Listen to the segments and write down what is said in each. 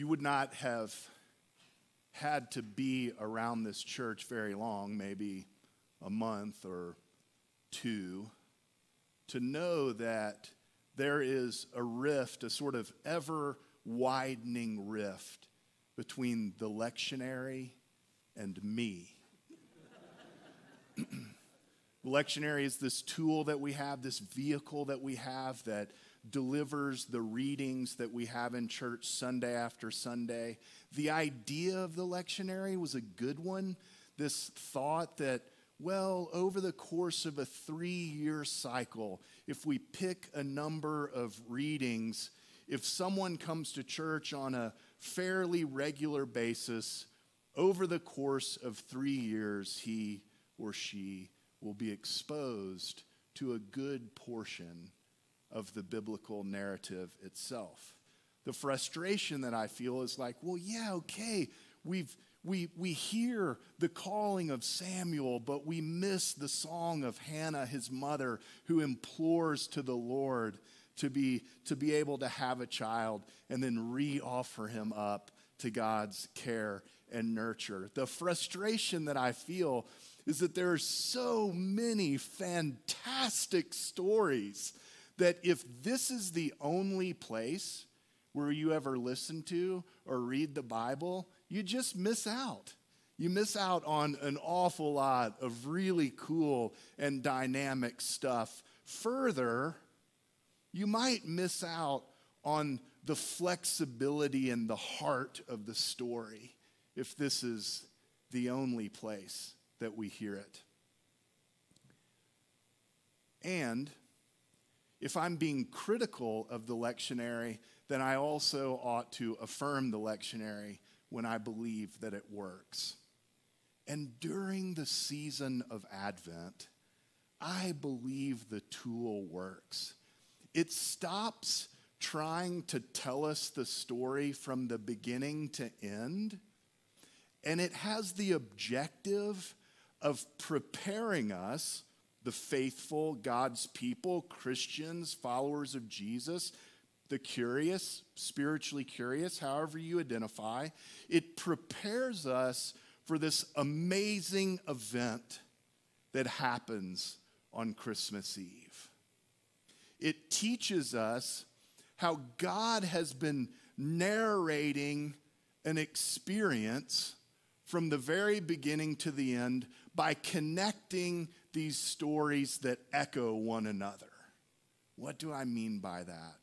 you would not have had to be around this church very long, maybe a month or two, to know that there is a rift, a sort of ever widening rift between the lectionary and me. lectionary is this tool that we have, this vehicle that we have that delivers the readings that we have in church Sunday after Sunday. The idea of the lectionary was a good one. This thought that, well, over the course of a three year cycle, if we pick a number of readings, if someone comes to church on a fairly regular basis, over the course of three years, he or she will be exposed to a good portion of the biblical narrative itself. The frustration that I feel is like, well, yeah, okay, we've we, we hear the calling of Samuel, but we miss the song of Hannah, his mother, who implores to the Lord to be, to be able to have a child and then re offer him up to God's care and nurture. The frustration that I feel is that there are so many fantastic stories that if this is the only place where you ever listen to or read the Bible, you just miss out. You miss out on an awful lot of really cool and dynamic stuff. Further, you might miss out on the flexibility and the heart of the story if this is the only place that we hear it. And if I'm being critical of the lectionary, then I also ought to affirm the lectionary when I believe that it works. And during the season of Advent, I believe the tool works. It stops trying to tell us the story from the beginning to end, and it has the objective of preparing us the faithful, God's people, Christians, followers of Jesus, the curious, spiritually curious, however you identify. It prepares us for this amazing event that happens on Christmas Eve. It teaches us how God has been narrating an experience from the very beginning to the end by connecting these stories that echo one another. What do I mean by that?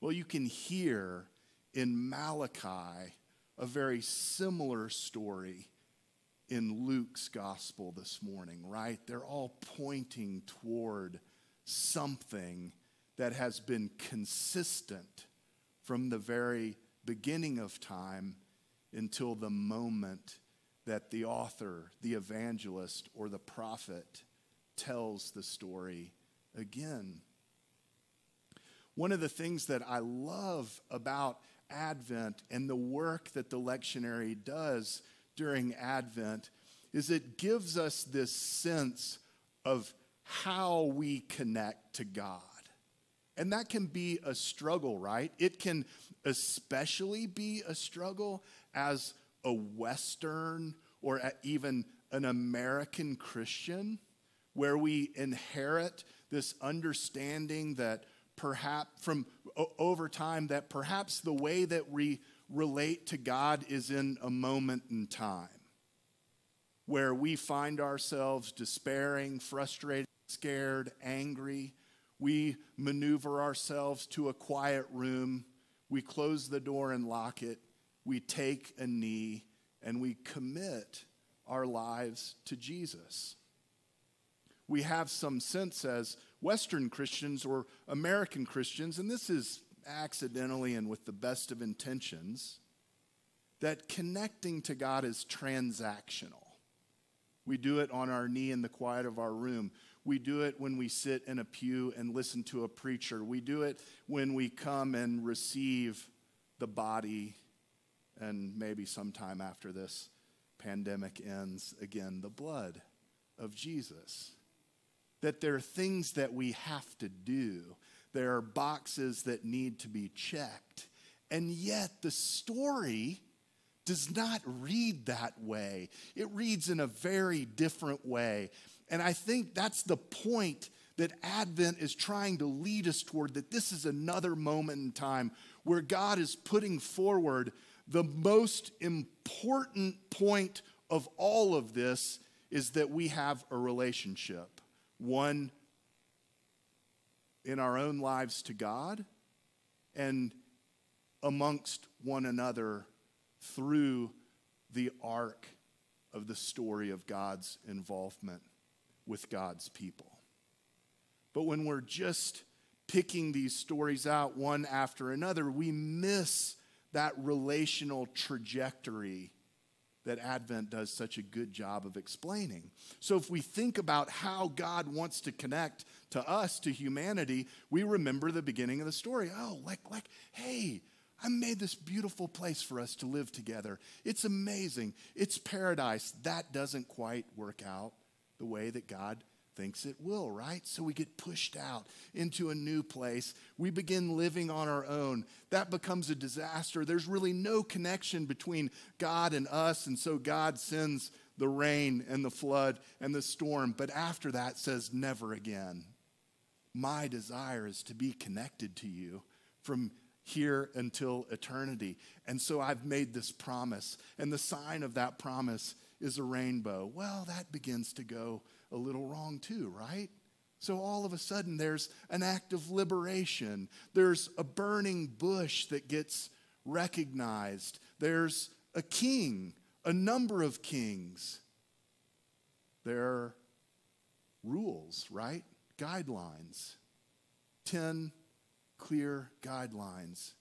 Well, you can hear in Malachi a very similar story in Luke's gospel this morning, right? They're all pointing toward something that has been consistent from the very beginning of time until the moment that the author, the evangelist, or the prophet tells the story again. One of the things that I love about Advent and the work that the lectionary does during Advent is it gives us this sense of how we connect to God. And that can be a struggle, right? It can especially be a struggle as a Western or even an American Christian where we inherit this understanding that perhaps from over time that perhaps the way that we relate to God is in a moment in time where we find ourselves despairing, frustrated, scared, angry. We maneuver ourselves to a quiet room. We close the door and lock it. We take a knee and we commit our lives to Jesus we have some sense as Western Christians or American Christians, and this is accidentally and with the best of intentions, that connecting to God is transactional. We do it on our knee in the quiet of our room. We do it when we sit in a pew and listen to a preacher. We do it when we come and receive the body, and maybe sometime after this pandemic ends, again, the blood of Jesus that there are things that we have to do. There are boxes that need to be checked. And yet the story does not read that way. It reads in a very different way. And I think that's the point that Advent is trying to lead us toward that this is another moment in time where God is putting forward the most important point of all of this is that we have a relationship, one in our own lives to God and amongst one another through the arc of the story of God's involvement with God's people. But when we're just picking these stories out one after another, we miss that relational trajectory that Advent does such a good job of explaining. So, if we think about how God wants to connect to us, to humanity, we remember the beginning of the story. Oh, like, like, hey, I made this beautiful place for us to live together. It's amazing. It's paradise. That doesn't quite work out the way that God thinks it will, right? So we get pushed out into a new place. We begin living on our own. That becomes a disaster. There's really no connection between God and us. And so God sends the rain and the flood and the storm. But after that, says, never again. My desire is to be connected to you from here until eternity. And so I've made this promise. And the sign of that promise is a rainbow. Well, that begins to go a little wrong too, right? So all of a sudden, there's an act of liberation. There's a burning bush that gets recognized. There's a king, a number of kings. There are rules, right? Guidelines. 10 clear guidelines.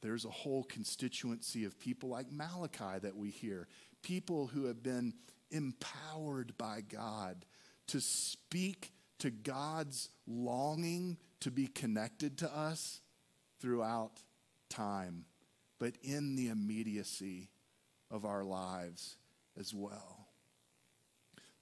There's a whole constituency of people like Malachi that we hear, people who have been empowered by God to speak to God's longing to be connected to us throughout time, but in the immediacy of our lives as well.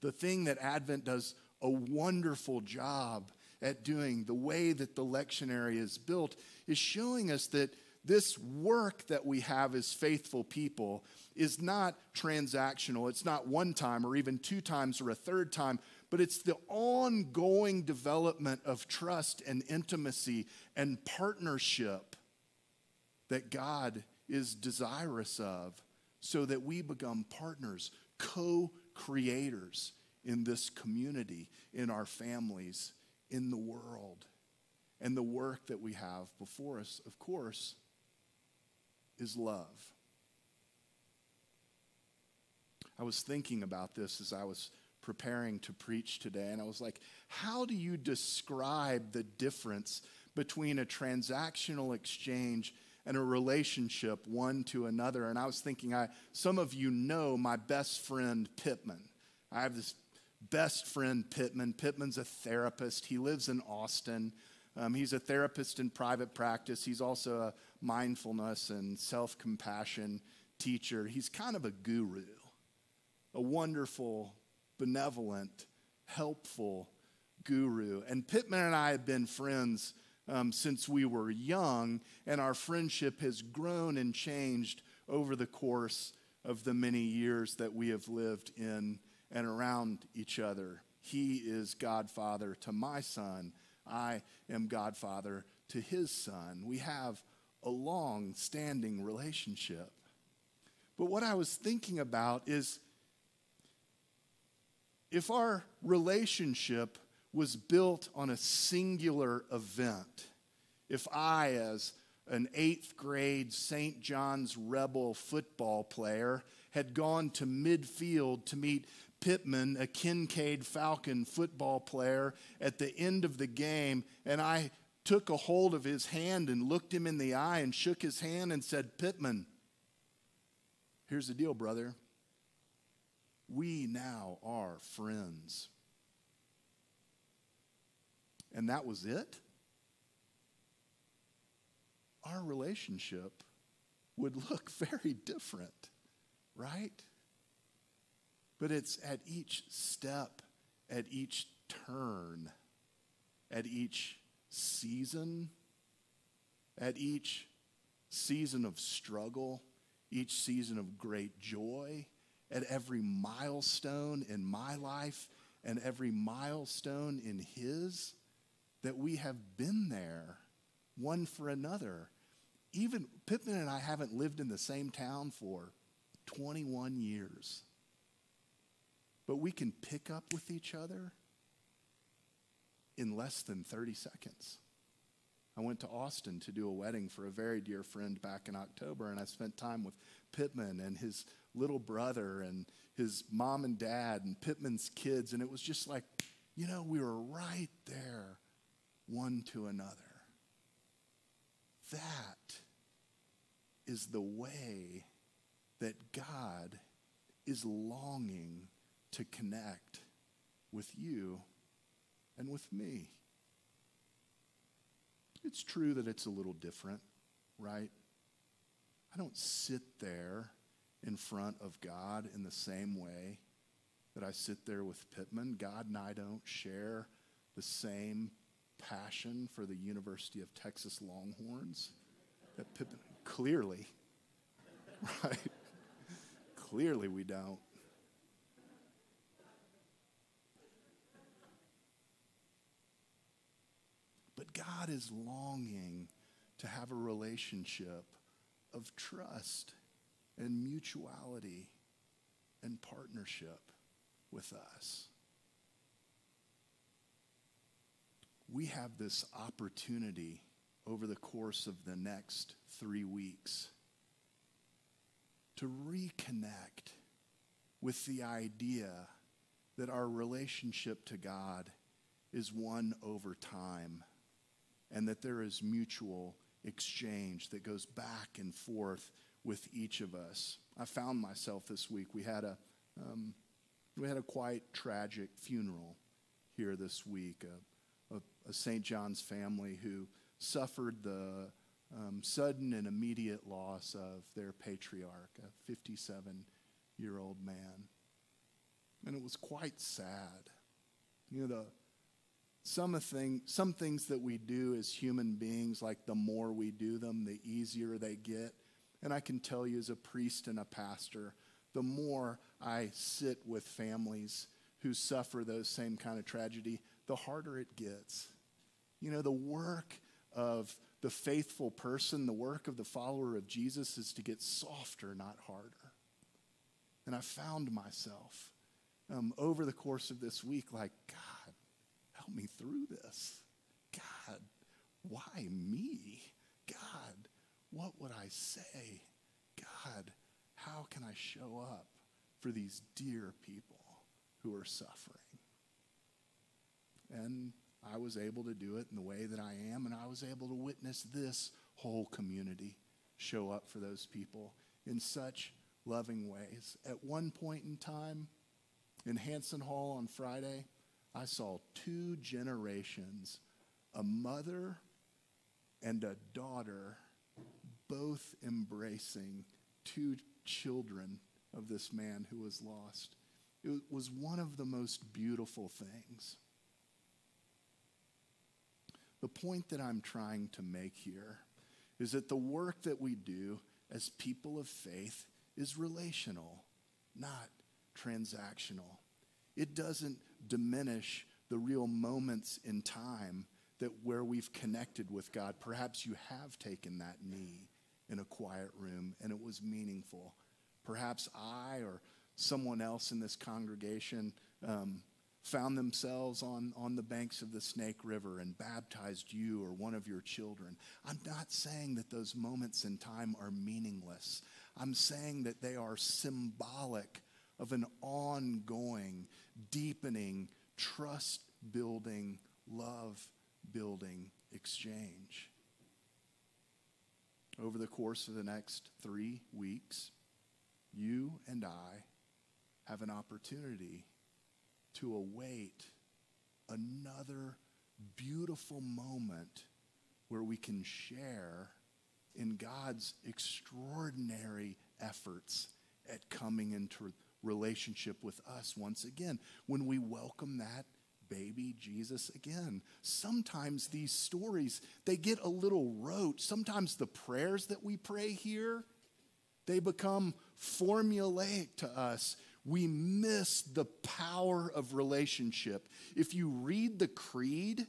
The thing that Advent does a wonderful job at doing, the way that the lectionary is built, is showing us that this work that we have as faithful people is not transactional. It's not one time or even two times or a third time, but it's the ongoing development of trust and intimacy and partnership that God is desirous of so that we become partners, co creators in this community, in our families, in the world. And the work that we have before us, of course, is love. I was thinking about this as I was preparing to preach today, and I was like, how do you describe the difference between a transactional exchange and a relationship one to another? And I was thinking, I, some of you know my best friend Pittman. I have this best friend, Pittman. Pittman's a therapist, he lives in Austin. Um, he's a therapist in private practice. He's also a mindfulness and self compassion teacher. He's kind of a guru, a wonderful, benevolent, helpful guru. And Pittman and I have been friends um, since we were young, and our friendship has grown and changed over the course of the many years that we have lived in and around each other. He is godfather to my son. I am godfather to his son. We have a long standing relationship. But what I was thinking about is if our relationship was built on a singular event, if I, as an eighth grade St. John's Rebel football player, had gone to midfield to meet Pittman, a Kincaid Falcon football player, at the end of the game, and I took a hold of his hand and looked him in the eye and shook his hand and said, Pittman, here's the deal, brother. We now are friends. And that was it? Our relationship would look very different, right? But it's at each step, at each turn, at each season, at each season of struggle, each season of great joy, at every milestone in my life and every milestone in his, that we have been there one for another. Even Pittman and I haven't lived in the same town for 21 years. But we can pick up with each other in less than 30 seconds. I went to Austin to do a wedding for a very dear friend back in October, and I spent time with Pittman and his little brother and his mom and dad and Pittman's kids, and it was just like, you know, we were right there, one to another. That is the way that God is longing to connect with you and with me. It's true that it's a little different, right? I don't sit there in front of God in the same way that I sit there with Pittman. God and I don't share the same passion for the University of Texas Longhorns that Pittman clearly, right? clearly we don't. God is longing to have a relationship of trust and mutuality and partnership with us. We have this opportunity over the course of the next three weeks to reconnect with the idea that our relationship to God is one over time and that there is mutual exchange that goes back and forth with each of us. I found myself this week. We had a um, we had a quite tragic funeral here this week. A, a, a St. John's family who suffered the um, sudden and immediate loss of their patriarch, a 57 year old man. And it was quite sad. You know, the, some, thing, some things that we do as human beings, like the more we do them, the easier they get. And I can tell you, as a priest and a pastor, the more I sit with families who suffer those same kind of tragedy, the harder it gets. You know, the work of the faithful person, the work of the follower of Jesus is to get softer, not harder. And I found myself um, over the course of this week like, God, help me through this. God, why me? God, what would I say? God, how can I show up for these dear people who are suffering? And I was able to do it in the way that I am, and I was able to witness this whole community show up for those people in such loving ways. At one point in time, in Hanson Hall on Friday, I saw two generations a mother and a daughter both embracing two children of this man who was lost. It was one of the most beautiful things. The point that I'm trying to make here is that the work that we do as people of faith is relational, not transactional. It doesn't diminish the real moments in time that where we've connected with God. Perhaps you have taken that knee in a quiet room and it was meaningful. Perhaps I or someone else in this congregation um, found themselves on, on the banks of the Snake River and baptized you or one of your children. I'm not saying that those moments in time are meaningless. I'm saying that they are symbolic of an ongoing, deepening, trust building, love building exchange. Over the course of the next three weeks, you and I have an opportunity to await another beautiful moment where we can share in God's extraordinary efforts at coming into relationship with us once again when we welcome that baby Jesus again. Sometimes these stories, they get a little rote. Sometimes the prayers that we pray here, they become formulaic to us. We miss the power of relationship. If you read the creed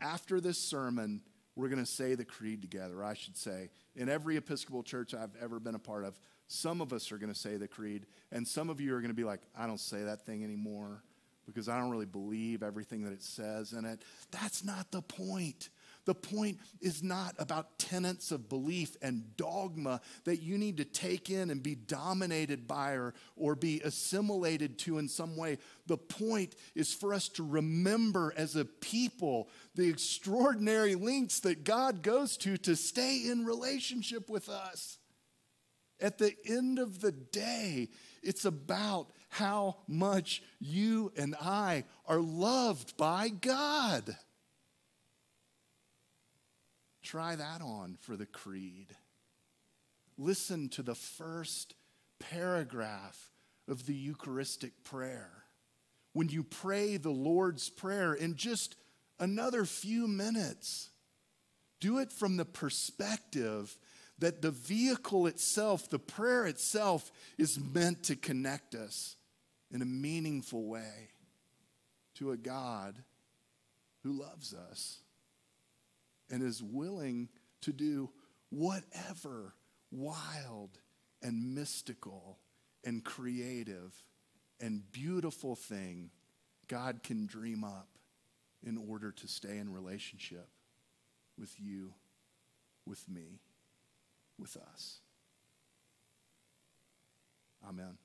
after this sermon, we're going to say the creed together, I should say. In every Episcopal church I've ever been a part of, some of us are going to say the creed, and some of you are going to be like, I don't say that thing anymore because I don't really believe everything that it says in it. That's not the point. The point is not about tenets of belief and dogma that you need to take in and be dominated by or, or be assimilated to in some way. The point is for us to remember as a people the extraordinary lengths that God goes to to stay in relationship with us. At the end of the day, it's about how much you and I are loved by God. Try that on for the creed. Listen to the first paragraph of the Eucharistic prayer. When you pray the Lord's Prayer in just another few minutes, do it from the perspective that the vehicle itself, the prayer itself, is meant to connect us in a meaningful way to a God who loves us and is willing to do whatever wild and mystical and creative and beautiful thing God can dream up in order to stay in relationship with you, with me with us. Amen.